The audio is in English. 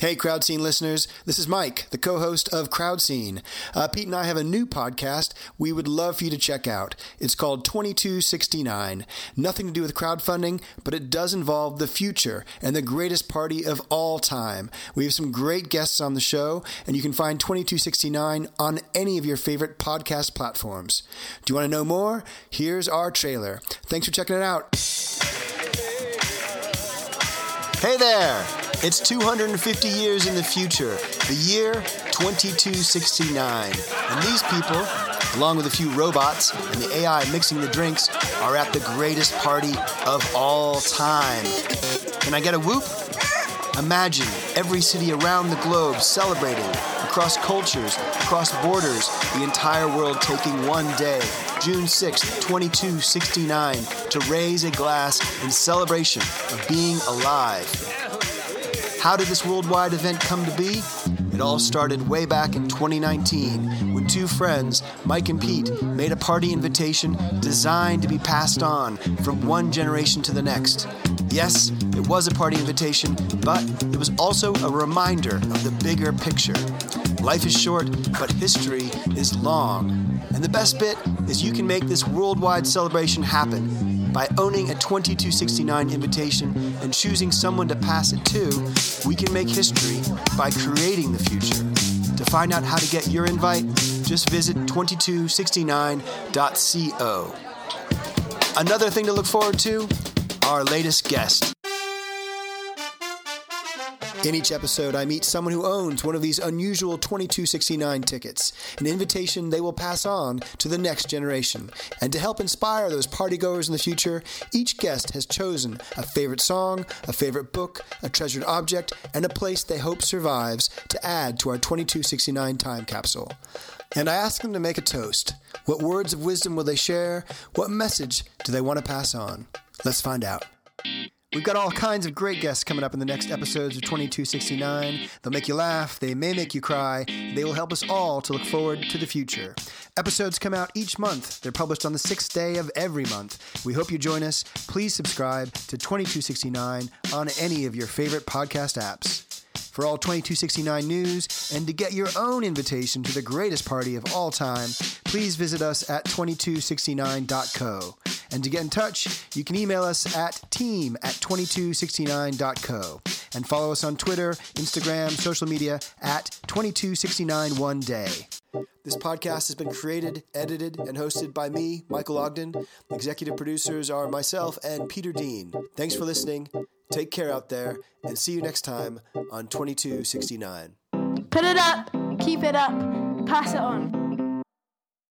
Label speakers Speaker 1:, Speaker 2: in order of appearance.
Speaker 1: Hey, Crowd Scene listeners. This is Mike, the co host of Crowd Scene. Uh, Pete and I have a new podcast we would love for you to check out. It's called 2269. Nothing to do with crowdfunding, but it does involve the future and the greatest party of all time. We have some great guests on the show, and you can find 2269 on any of your favorite podcast platforms. Do you want to know more? Here's our trailer. Thanks for checking it out. Hey there! It's 250 years in the future, the year 2269. And these people, along with a few robots and the AI mixing the drinks, are at the greatest party of all time. Can I get a whoop? Imagine every city around the globe celebrating, across cultures, across borders, the entire world taking one day, June 6, 2269, to raise a glass in celebration of being alive. How did this worldwide event come to be? It all started way back in 2019 when two friends, Mike and Pete, made a party invitation designed to be passed on from one generation to the next. Yes, it was a party invitation, but it was also a reminder of the bigger picture. Life is short, but history is long. And the best bit is you can make this worldwide celebration happen by owning a 2269 invitation and choosing someone to pass it to, we can make history by creating the future. To find out how to get your invite, just visit 2269.co. Another thing to look forward to our latest guest. In each episode, I meet someone who owns one of these unusual 2269 tickets, an invitation they will pass on to the next generation. And to help inspire those partygoers in the future, each guest has chosen a favorite song, a favorite book, a treasured object, and a place they hope survives to add to our 2269 time capsule. And I ask them to make a toast. What words of wisdom will they share? What message do they want to pass on? Let's find out. We've got all kinds of great guests coming up in the next episodes of 2269. They'll make you laugh, they may make you cry, they will help us all to look forward to the future. Episodes come out each month. They're published on the sixth day of every month. We hope you join us. Please subscribe to 2269 on any of your favorite podcast apps. For all 2269 news and to get your own invitation to the greatest party of all time, please visit us at 2269.co. And to get in touch, you can email us at team at 2269.co. And follow us on Twitter, Instagram, social media at 2269 one day. This podcast has been created, edited, and hosted by me, Michael Ogden. Executive producers are myself and Peter Dean. Thanks for listening. Take care out there, and see you next time on 2269.
Speaker 2: Put it up, keep it up, pass it on.